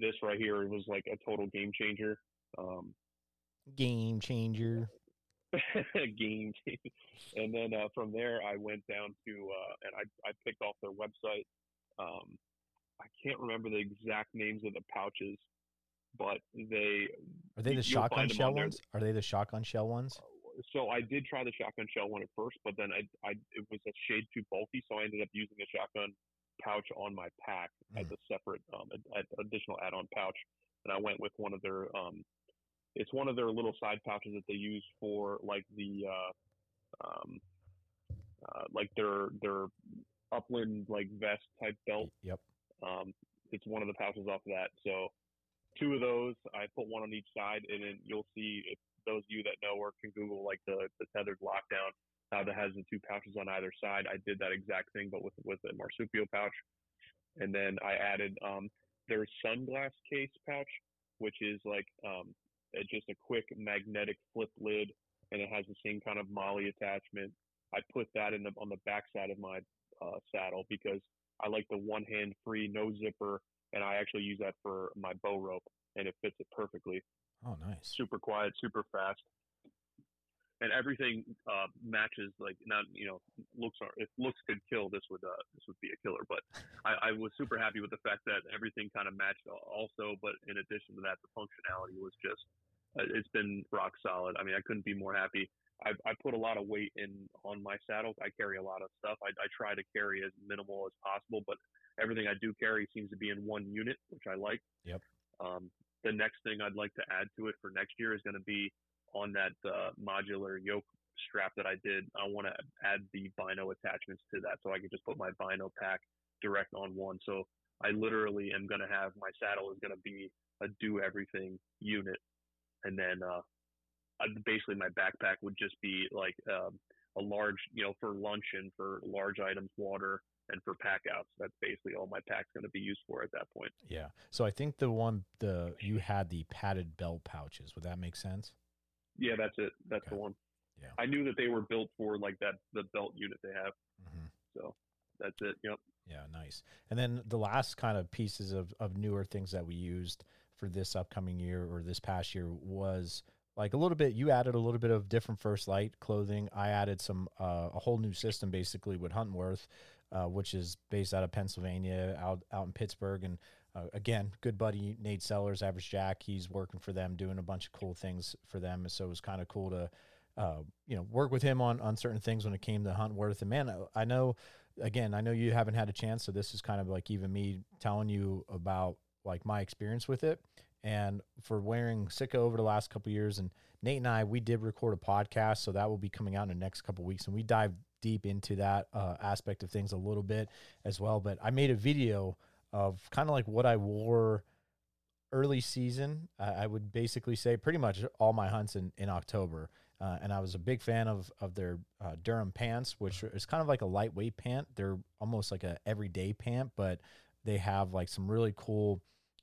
this right here was like a total game changer. Um, game changer. [LAUGHS] game changer. And then uh, from there, I went down to uh, and I I picked off their website. Um, I can't remember the exact names of the pouches, but they are they the shotgun shell ones? Are they the shotgun shell ones? So I did try the shotgun shell one at first, but then I, I it was a shade too bulky, so I ended up using a shotgun pouch on my pack mm. as a separate um, additional add-on pouch, and I went with one of their um, it's one of their little side pouches that they use for like the uh, um, uh, like their their upland like vest type belt. Yep. Um, it's one of the pouches off of that. So two of those, I put one on each side, and then you'll see if those of you that know or can Google like the the tethered lockdown, how that has the two pouches on either side. I did that exact thing, but with with a marsupial pouch, and then I added um, their sunglass case pouch, which is like um, just a quick magnetic flip lid, and it has the same kind of MOLLE attachment. I put that in the on the back side of my uh, saddle because I like the one hand free, no zipper, and I actually use that for my bow rope, and it fits it perfectly. Oh, nice. Super quiet, super fast, and everything uh, matches. Like not, you know, looks are if looks could kill, this would uh, this would be a killer. But I, I was super happy with the fact that everything kind of matched. Also, but in addition to that, the functionality was just uh, it's been rock solid. I mean, I couldn't be more happy. I, I put a lot of weight in on my saddle. I carry a lot of stuff. I, I try to carry as minimal as possible, but everything I do carry seems to be in one unit, which I like. Yep. Um, the next thing I'd like to add to it for next year is going to be on that uh, modular yoke strap that I did. I want to add the bino attachments to that, so I can just put my bino pack direct on one. So I literally am going to have my saddle is going to be a do everything unit, and then uh, basically my backpack would just be like um, a large, you know, for lunch and for large items, water, and for pack outs. That's basically all my pack's going to be used for at that point. Yeah. So I think the one the you had the padded belt pouches. Would that make sense? Yeah, that's it. That's okay. the one. Yeah. I knew that they were built for like that the belt unit they have. Mm-hmm. So that's it. Yep. Yeah, nice. And then the last kind of pieces of, of newer things that we used for this upcoming year or this past year was like a little bit you added a little bit of different First Lite clothing i added some uh, a whole new system basically with huntworth uh, which is based out of pennsylvania out out in pittsburgh. And uh, again good buddy nate sellers average jack. He's working for them doing a bunch of cool things for them. So it was kind of cool to uh, you know work with him on on certain things when it came to huntworth. And man I, know again i know you haven't had a chance so this is kind of like even me telling you about like my experience with it. And for wearing Sitka over the last couple years. And Nate and I, we did record a podcast, so that will be coming out in the next couple weeks, and we dive deep into that uh, aspect of things a little bit as well. But I made a video of kind of like what I wore early season. I would basically say pretty much all my hunts in, in October. Uh, and I was a big fan of of their uh, Durham pants, which is kind of like a lightweight pant. They're almost like a everyday pant, but they have like some really cool,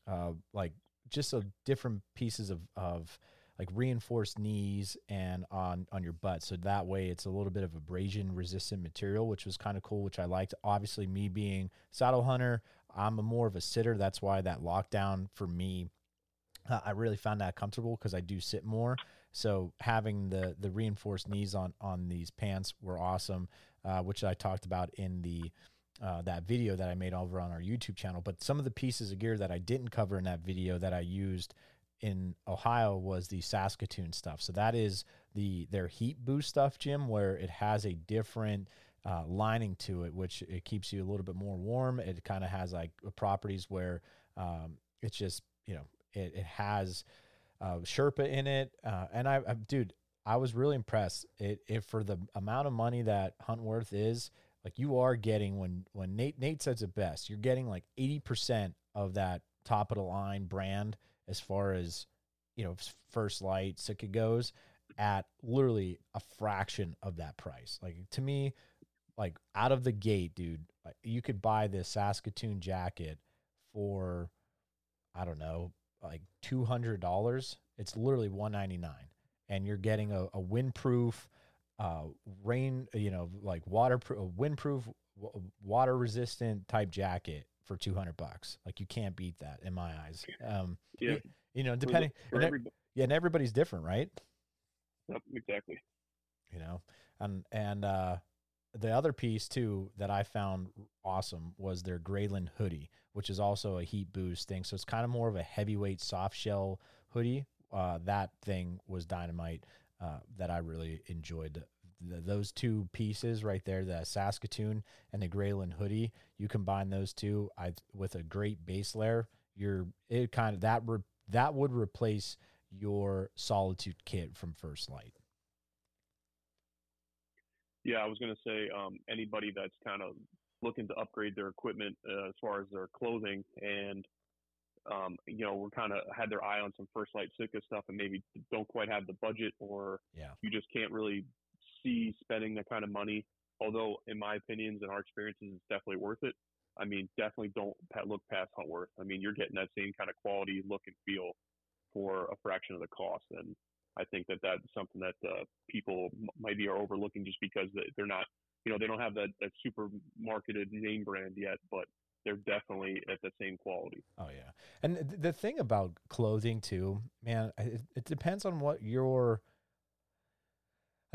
uh, like just a different pieces of, of like reinforced knees and on on your butt. So that way it's a little bit of abrasion resistant material which was kind of cool which i liked. Obviously me being saddle hunter i'm a more of a sitter. That's why that lockdown for me uh, i really found that comfortable because i do sit more. So having the the reinforced knees on on these pants were awesome uh, which i talked about in the uh, that video that I made over on our YouTube channel. But some of the pieces of gear that I didn't cover in that video that I used in Ohio was the Saskatoon stuff. So that is the their heat boost stuff, Jim, where it has a different uh, lining to it, which it keeps you a little bit more warm. It kind of has like properties where um, it's just you know it, it has uh, Sherpa in it, uh, and I, I, dude, I was really impressed. It, it for the amount of money that Huntworth is, like you are getting when when Nate Nate says it best, you're getting like 80% of that top of the line brand as far as you know First Lite Sitka goes at literally a fraction of that price. Like to me, like out of the gate, dude, you could buy this Saskatoon jacket for I don't know, like two hundred dollars. It's literally one ninety nine, and you're getting a, a windproof, uh, rain, you know, like waterproof, windproof, water resistant type jacket for two hundred bucks. Like you can't beat that in my eyes. Um, yeah. You, you know, depending, and yeah, and everybody's different, right? Yep, exactly. You know, and and uh, the other piece too that I found awesome was their Grayland hoodie, which is also a heat boost thing. So it's kind of more of a heavyweight soft shell hoodie. Uh, that thing was dynamite uh, that I really enjoyed. The, those two pieces right there, the Saskatoon and the Grayland hoodie, you combine those two I, with a great base layer. You're it kind of that re, that would replace your Solitude kit from First Lite. Yeah, I was going to say um, anybody that's kind of looking to upgrade their equipment uh, as far as their clothing and um, you know, we're kind of had their eye on some First Lite Sitka stuff and maybe don't quite have the budget or yeah. you just can't really see spending that kind of money. Although, in my opinions and our experiences, it's definitely worth it. I mean, definitely don't look past Huntworth. I mean, you're getting that same kind of quality, look, and feel for a fraction of the cost. And I think that that's something that uh, people maybe are overlooking just because they're not, you know, they don't have that, that super marketed name brand yet, but they're definitely at the same quality. Oh yeah, and the thing about clothing too, man, it, it depends on what your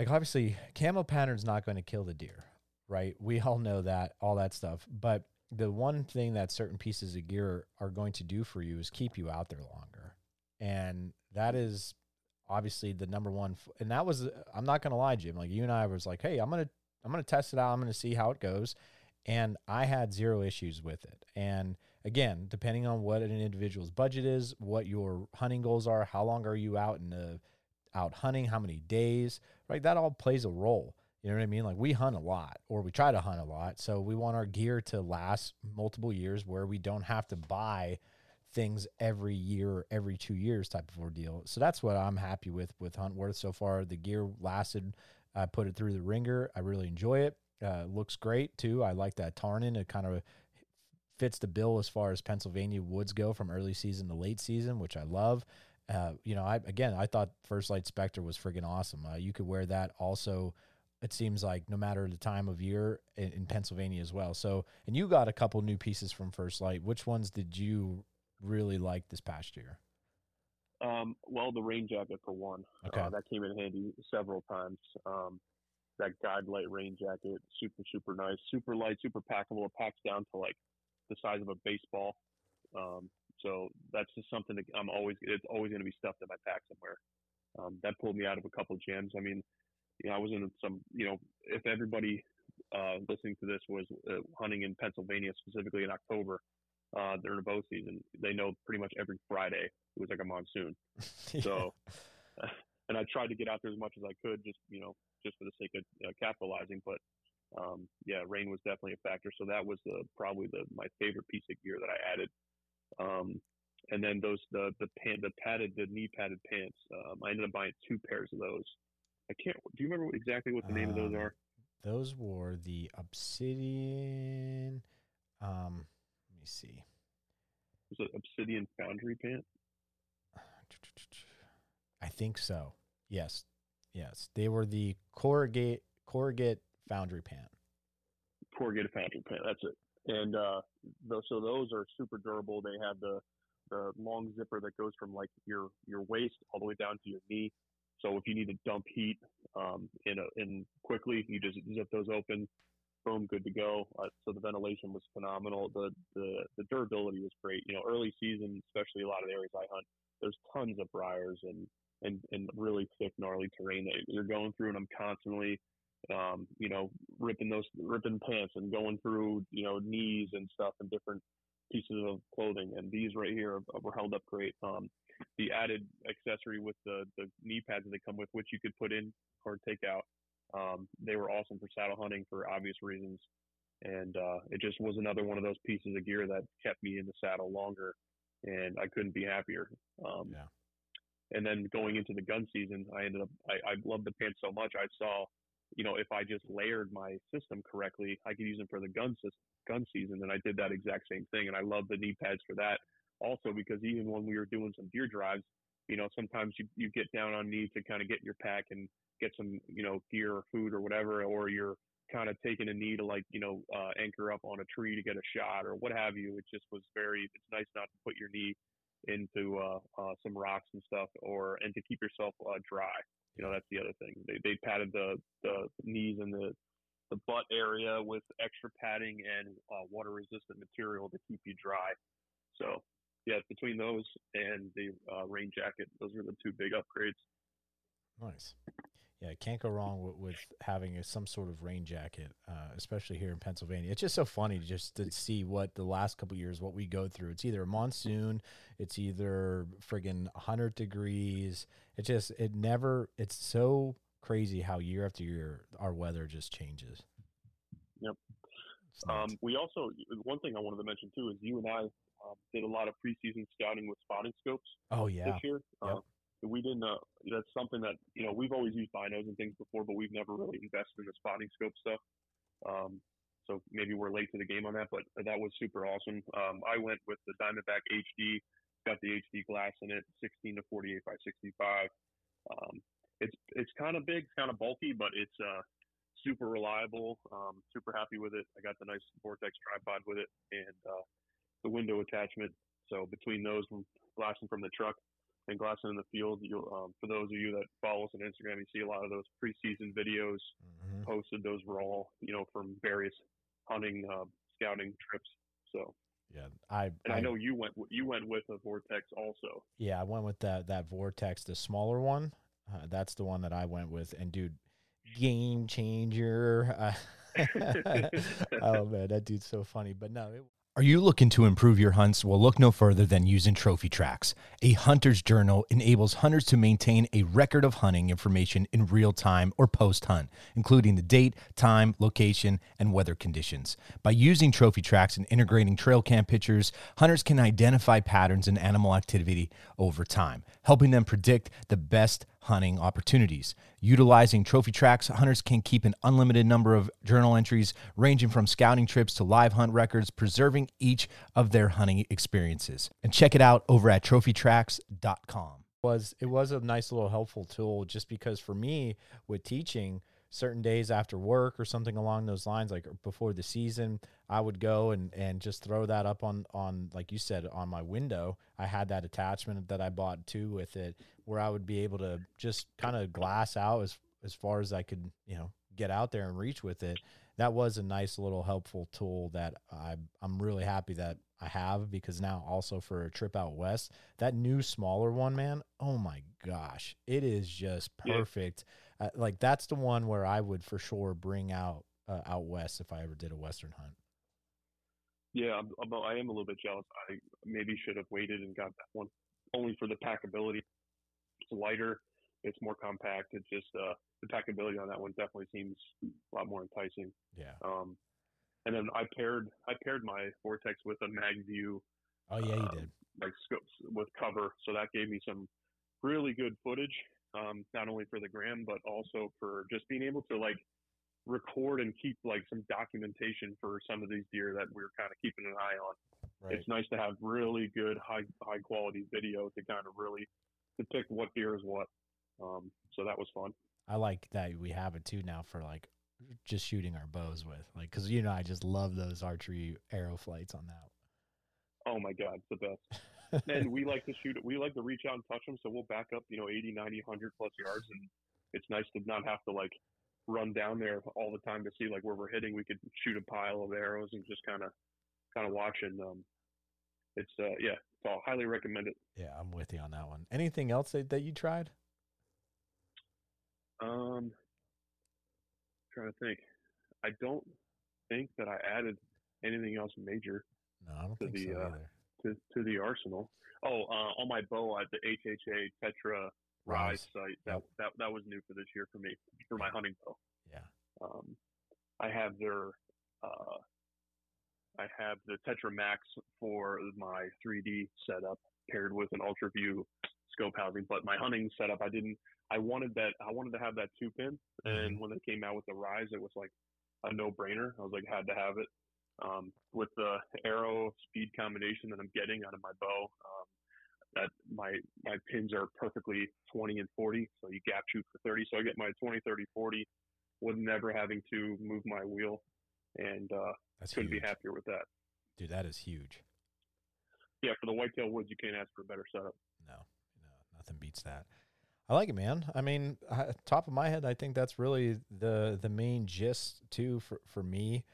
like. Obviously, camo pattern's not going to kill the deer, right? We all know that, all that stuff. But the one thing that certain pieces of gear are going to do for you is keep you out there longer, and that is obviously the number one. And that was, I'm not going to lie, Jim. Like you and I was like, hey, I'm gonna, I'm gonna test it out. I'm gonna see how it goes, and I had zero issues with it. And again, depending on what an individual's budget is, what your hunting goals are, how long are you out in the out hunting, how many days, right? That all plays a role. You know what I mean? Like we hunt a lot or we try to hunt a lot. So we want our gear to last multiple years where we don't have to buy things every year, every two years type of ordeal. So that's what I'm happy with with Huntworth so far. The gear lasted. I put it through the ringer. I really enjoy it. Uh, looks great too. I like that tarnin. It kind of fits the bill as far as Pennsylvania woods go from early season to late season, which I love. Uh, you know, I again, I thought First Lite Specter was friggin' awesome. Uh, you could wear that also. It seems like no matter the time of year in, in, Pennsylvania as well. So, and you got a couple new pieces from First Lite. Which ones did you really like this past year? Um, well, the rain jacket for one. Okay. Uh, that came in handy several times. Um, that guide light rain jacket, super super nice, super light, super packable. It packs down to like the size of a baseball. Um, so that's just something that I'm always. It's always going to be stuff that I pack somewhere. Um, that pulled me out of a couple of jams. I mean, you know, I was in some. You know, if everybody uh, listening to this was uh, hunting in Pennsylvania specifically in October, uh, during the bow season. They know pretty much every Friday it was like a monsoon. [LAUGHS] yeah. So, [LAUGHS] and I tried to get out there as much as I could, just you know, just for the sake of uh, capitalizing. But um, yeah, rain was definitely a factor. So that was the probably the my favorite piece of gear that I added. Um, and then those the the pant the padded the knee padded pants. Um, I ended up buying two pairs of those. I can't. Do you remember exactly what the name of those um, are? Those were the Obsidian. Um, let me see. Was it Obsidian Foundry pant? I think so. Yes. Yes. They were the corrugate corrugate foundry pant. Corrugated foundry pant, that's it. And uh those, so those are super durable. They have the the long zipper that goes from like your your waist all the way down to your knee. So if you need to dump heat um, in a, in quickly, you just zip those open boom, good to go. Uh, so the ventilation was phenomenal. The, the the durability was great. You know, early season, especially a lot of the areas I hunt, there's tons of briars and and and really thick, gnarly terrain that you're going through, and I'm constantly, um, you know, ripping those ripping pants and going through, you know, knees and stuff and different pieces of clothing. And these right here were held up great. Um, the added accessory with the the knee pads that they come with, which you could put in or take out um, they were awesome for saddle hunting for obvious reasons. and uh, it just was another one of those pieces of gear that kept me in the saddle longer, and I couldn't be happier. Um, Yeah. And then going into the gun season, I ended up I, I loved the pants so much. I saw, you know, if I just layered my system correctly, I could use them for the gun system, gun season, and I did that exact same thing. And I love the knee pads for that. Also, because even when we were doing some deer drives, you know, sometimes you you get down on knees to kind of get your pack and get some, you know, gear or food or whatever, or you're kind of taking a knee to like, you know, uh, anchor up on a tree to get a shot or what have you. It just was very, it's nice not to put your knee into uh, uh, some rocks and stuff or, and to keep yourself uh, dry. You know, that's the other thing. They, they padded the, the knees and the, the butt area with extra padding and uh, water resistant material to keep you dry. So, yeah, between those and the uh, rain jacket, those are the two big upgrades. Nice. Yeah, can't go wrong with, with having a, some sort of rain jacket, uh, especially here in Pennsylvania. It's just so funny just to see what the last couple years what we go through. It's either a monsoon, it's either friggin' 100 degrees. It just it never. It's so crazy how year after year our weather just changes. Yep. Um, we also one thing I wanted to mention too is you and I um, did a lot of preseason scouting with spotting scopes oh yeah, this year. Yep. Uh, we didn't. Uh, that's something that you know we've always used binos and things before, but we've never really invested in the spotting scope stuff. Um, so maybe we're late to the game on that, but that was super awesome. Um, I went with the Diamondback HD, got the HD glass in it, 16 to 48 by 65. Um, it's it's kind of big, it's kind of bulky, but it's uh, super reliable. Um, super happy with it. I got the nice Vortex tripod with it and uh, the window attachment. So between those, from glassing from the truck and glassing in the field, um, for those of you that follow us on Instagram, you see a lot of those preseason videos Mhm. posted. Those were all you know from various hunting, uh, scouting trips. So, yeah. I and I, know you went you went with a Vortex also. Yeah, I went with that that Vortex, the smaller one. Uh, that's the one that I went with, and dude, game changer. Uh, [LAUGHS] [LAUGHS] oh man, that dude's so funny. But no, it, Are you looking to improve your hunts? Well, look no further than using Trophy Tracks. A hunter's journal enables hunters to maintain a record of hunting information in real time or post hunt, including the date, time, location, and weather conditions. By using Trophy Tracks and integrating trail cam pictures, hunters can identify patterns in animal activity over time, helping them predict the best hunting opportunities. Utilizing trophy tracks, hunters can keep an unlimited number of journal entries ranging from scouting trips to live hunt records, preserving each of their hunting experiences. And check it out over at trophytracks.com. was it was a nice little helpful tool just because for me with teaching certain days after work or something along those lines like before the season i would go and and just throw that up on on like you said on my window. I had that attachment that i bought too with it where i would be able to just kind of glass out as as far as i could you know get out there and reach with it. That was a nice little helpful tool that i i'm really happy that i have because now also for a trip out west that new smaller one man oh my gosh it is just Yeah. Uh, like that's the one where i would for sure bring out uh, out west if i ever did a western hunt Yeah, I'm, I'm, I am a little bit jealous. I maybe should have waited and got that one only for the packability. It's lighter, it's more compact. It's just uh, the packability on that one definitely seems a lot more enticing. yeah Um, and then I paired I paired my Vortex with a MagView oh yeah you um, did like scopes with cover, so that gave me some really good footage. Um, not only for the gram, but also for just being able to like record and keep like some documentation for some of these deer that we are kind of keeping an eye on. right It's nice to have really good high high quality video to kind of really depict what deer is what. Um, so that was fun. i like that we have it too now for like just shooting our bows with like because you know i just love those archery arrow flights on that Oh my god, it's the best. [LAUGHS] and we like to shoot it. We like to reach out and touch them, so we'll back up, you know, 80, 90, 100 plus yards, and it's nice to not have to like run down there all the time to see like where we're hitting. We could shoot a pile of arrows and just kind of, kind of watch. And um, it's uh, yeah, so I'll highly recommend it. yeah i'm with you on that one anything else that, that you tried Um, trying to think. I don't think that I added anything else major no i don't To think the, so uh, either to to the arsenal. Oh, uh, on my bow at the HHA Tetra RYZ sight. That, Yep. that that was new for this year for me for my hunting bow. yeah Um, I have their uh, I have the Tetra Max for my 3D setup paired with an Ultra View scope housing. But my hunting setup, I didn't. I wanted that. I wanted to have that two pin, and when they came out with the RYZ, it was like a no brainer. I was like, had to have it. Um, with the arrow speed combination that I'm getting out of my bow, um, that my my pins are perfectly 20 and 40. So you gap shoot for 30. So I get my 20, 30, 40 with never having to move my wheel, and uh, That's couldn't huge. be happier with that. Dude, that is huge. Yeah, for the whitetail woods, you can't ask for a better setup. No, no, nothing beats that. I like it, man. I mean, uh, top of my head, I think that's really the the main gist too for for me.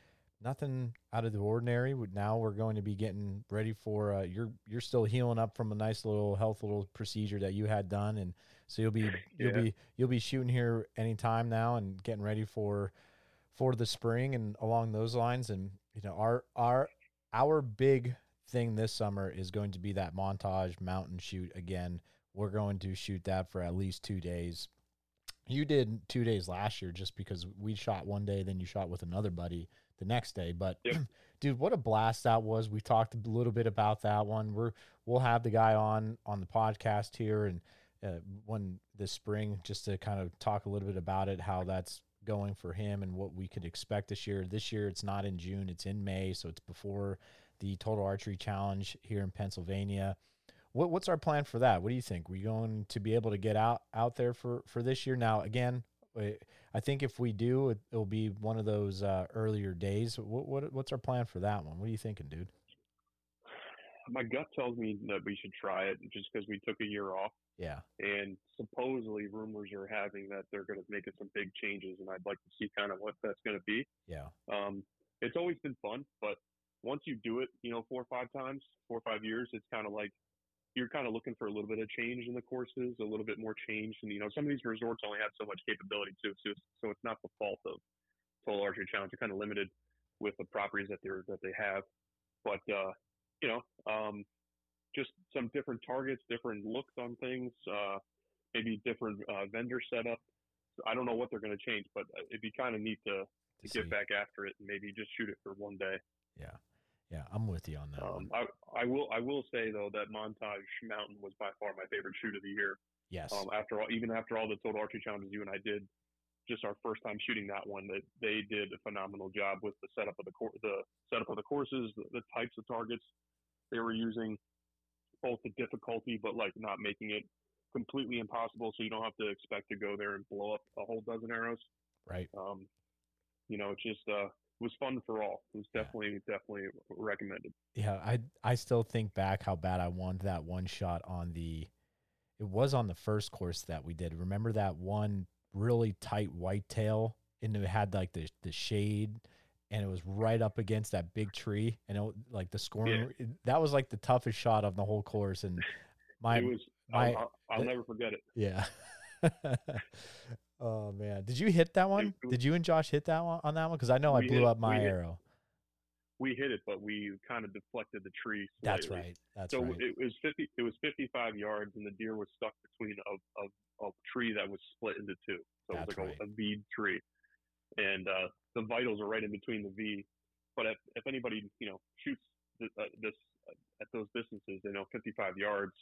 Nothing out of the ordinary. Now we're going to be getting ready for uh, you're you're still healing up from a nice little health little procedure that you had done, and so you'll be [LAUGHS] you'll Yeah. be you'll be shooting here anytime now and getting ready for for the spring and along those lines. And you know our our our big thing this summer is going to be that montage mountain shoot again. We're going to shoot that for at least two days. You did two days last year just because we shot one day, then you shot with another buddy the next day. But Yep. [CLEARS THROAT] dude, what a blast that was. We talked a little bit about that one. We're we'll have the guy on on the podcast here and uh, when this spring just to kind of talk a little bit about it, how that's going for him and what we could expect this year. This year it's not in June, it's in May, so it's before the Total Archery Challenge here in Pennsylvania. What, what's our plan for that? What do you think? We going to be able to get out out there for for this year? Now, again, I I think if we do, it, it'll be one of those uh, earlier days. What, what what's our plan for that one? What are you thinking, dude? My gut tells me that we should try it just because we took a year off, Yeah, and supposedly rumors are having that they're going to make it some big changes, and I'd like to see kind of what that's going to be. yeah, Um, it's always been fun, but once you do it, you know, four or five times, four or five years, it's kind of like you're kind of looking for a little bit of change in the courses, a little bit more change, and you know, some of these resorts only have so much capability too, so it's, so it's not the fault of Total Archery Challenge. They're kind of limited with the properties that they're that they have, but uh, you know, um, just some different targets, different looks on things, uh, maybe different uh, vendor setup. I don't know what they're going to change, but uh, it'd be kind of neat to to see. get back after it and maybe just shoot it for one day. yeah, yeah. I'm with you on that. Um, I I will I will say though that Montage Mountain was by far my favorite shoot of the year. Yes, Um, after all, even after all the total archery challenges you and I did, just our first time shooting that one, that they did a phenomenal job with the setup of the cour the setup of the courses, the, the types of targets they were using, both the difficulty, but like not making it completely impossible, so you don't have to expect to go there and blow up a whole dozen arrows. right. Um, you know, it just uh, was fun for all. It was Yeah. definitely definitely recommended. Yeah, I I still think back how bad I wanted that one shot on the it was on the first course that we did. Remember that one really tight whitetail and it had like the the shade and it was right up against that big tree and it, like the scoring that was like the toughest shot of the whole course and [LAUGHS] my it was. my- I'll, I'll, I'll never forget it. yeah. [LAUGHS] oh man, did you hit that one? Did you and Josh hit that one on that one? Because I know I blew hit- up my we hit- arrow. We hit it, but we kind of deflected the tree. That's right. That's so right. it was fifty. It was fifty-five yards, and the deer was stuck between a, a, a tree that was split into two. So That's it was like right. a, a V tree, and uh, the vitals are right in between the V. But if, if anybody you know shoots th- uh, this uh, at those distances, you know, fifty-five yards,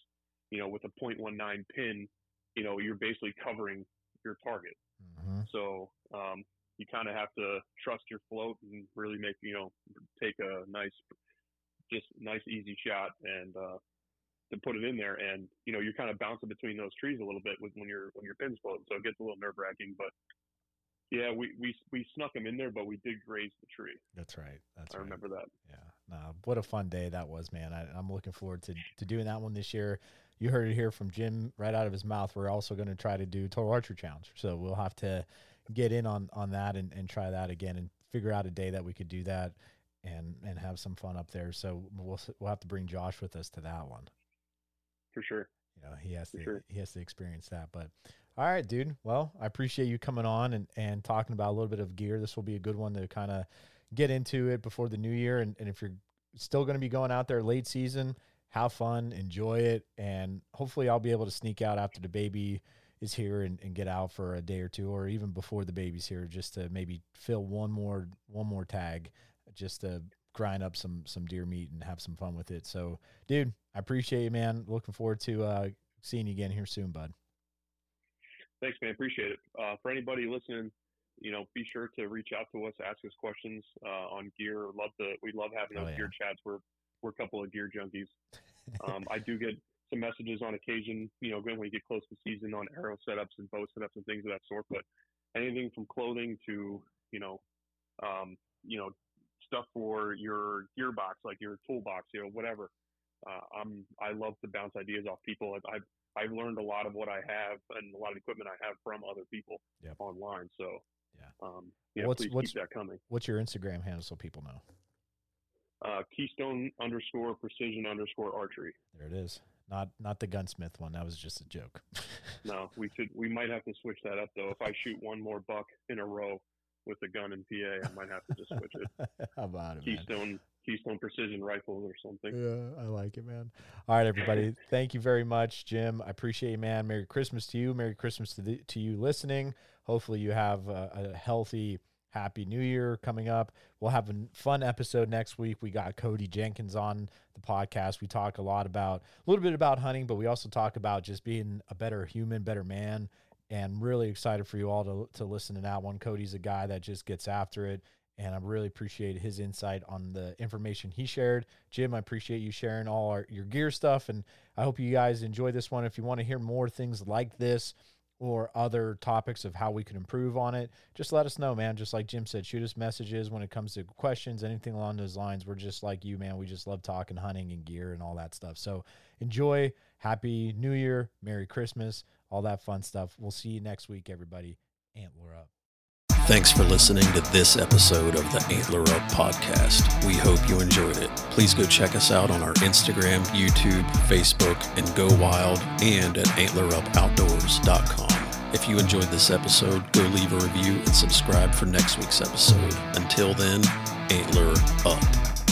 you know, with a .19 pin, you know, you're basically covering your target. Mhm. So um, you kind of have to trust your float and really make you know take a nice, just nice easy shot and uh, to put it in there. And you know you're kind of bouncing between those trees a little bit with when you're when your pin's floating, so it gets a little nerve wracking. But yeah, we, we we snuck him in there, but we did graze the tree. That's right. That's I right. remember that. Yeah, no, what a fun day that was, man. I, I'm looking forward to, to doing that one this year. You heard it here from Jim right out of his mouth. We're also going to try to do Total Archer Challenge. So we'll have to get in on, on that and, and try that again and figure out a day that we could do that and, and have some fun up there. So we'll, we'll have to bring Josh with us to that one. For sure. You know, he has For to sure. he has to experience that. But all right, dude. Well, I appreciate you coming on and, and talking about a little bit of gear. This will be a good one to kind of get into it before the new year. And, and if you're still going to be going out there late season, have fun, enjoy it, and hopefully I'll be able to sneak out after the baby is here and, and get out for a day or two, or even before the baby's here, just to maybe fill one more one more tag just to grind up some some deer meat and have some fun with it. So, dude, I appreciate you, man. Looking forward to uh, seeing you again here soon, bud. Thanks, man. Appreciate it. Uh, for anybody listening, you know, be sure to reach out to us, ask us questions uh, on gear. Love to, we love having those oh, yeah. gear chats. We're we're a couple of gear junkies. Um, I do get some messages on occasion, you know, again when we get close to season on arrow setups and bow setups and things of that sort. But anything from clothing to, you know, um, you know, stuff for your gearbox, like your toolbox, you know, whatever. Uh, I'm I love to bounce ideas off people. I've I've learned a lot of what I have and a lot of equipment I have from other people yep. online. So yeah, um, yeah, what's, what's, keep that coming. What's your Instagram handle so people know? Uh, Keystone underscore precision underscore archery. There it is. Not not the gunsmith one. That was just a joke. [LAUGHS] no, we should we might have to switch that up though. If I shoot one more buck in a row with a gun in PA, I might have to just switch it. [LAUGHS] How about it, Keystone man? Keystone Precision Rifles or something. Yeah, I like it, man. All right, everybody. thank you very much, Jim. I appreciate you, man. Merry Christmas to you. Merry Christmas to the, to you listening. Hopefully, you have a, a healthy Happy New Year coming up. We'll have a fun episode next week. We got Cody Jenkins on the podcast. We talk a lot about a little bit about hunting, but we also talk about just being a better human, better man, and really excited for you all to, to listen to that one. Cody's a guy that just gets after it. And I really appreciate his insight on the information he shared. Jim, I appreciate you sharing all our, your gear stuff. And I hope you guys enjoy this one. If you want to hear more things like this, or other topics of how we can improve on it, just let us know, man. Just like Jim said, shoot us messages when it comes to questions, anything along those lines. We're just like you, man. We just love talking hunting and gear and all that stuff. So enjoy. Happy New Year. Merry Christmas. All that fun stuff. We'll see you next week, everybody. Antler up. Thanks for listening to this episode of the Antler Up podcast. We hope you enjoyed it. Please go check us out on our Instagram, YouTube, Facebook, and Go Wild, and at antlerupoutdoors.com. If you enjoyed this episode, go leave a review and subscribe for next week's episode. Until then, Antler Up.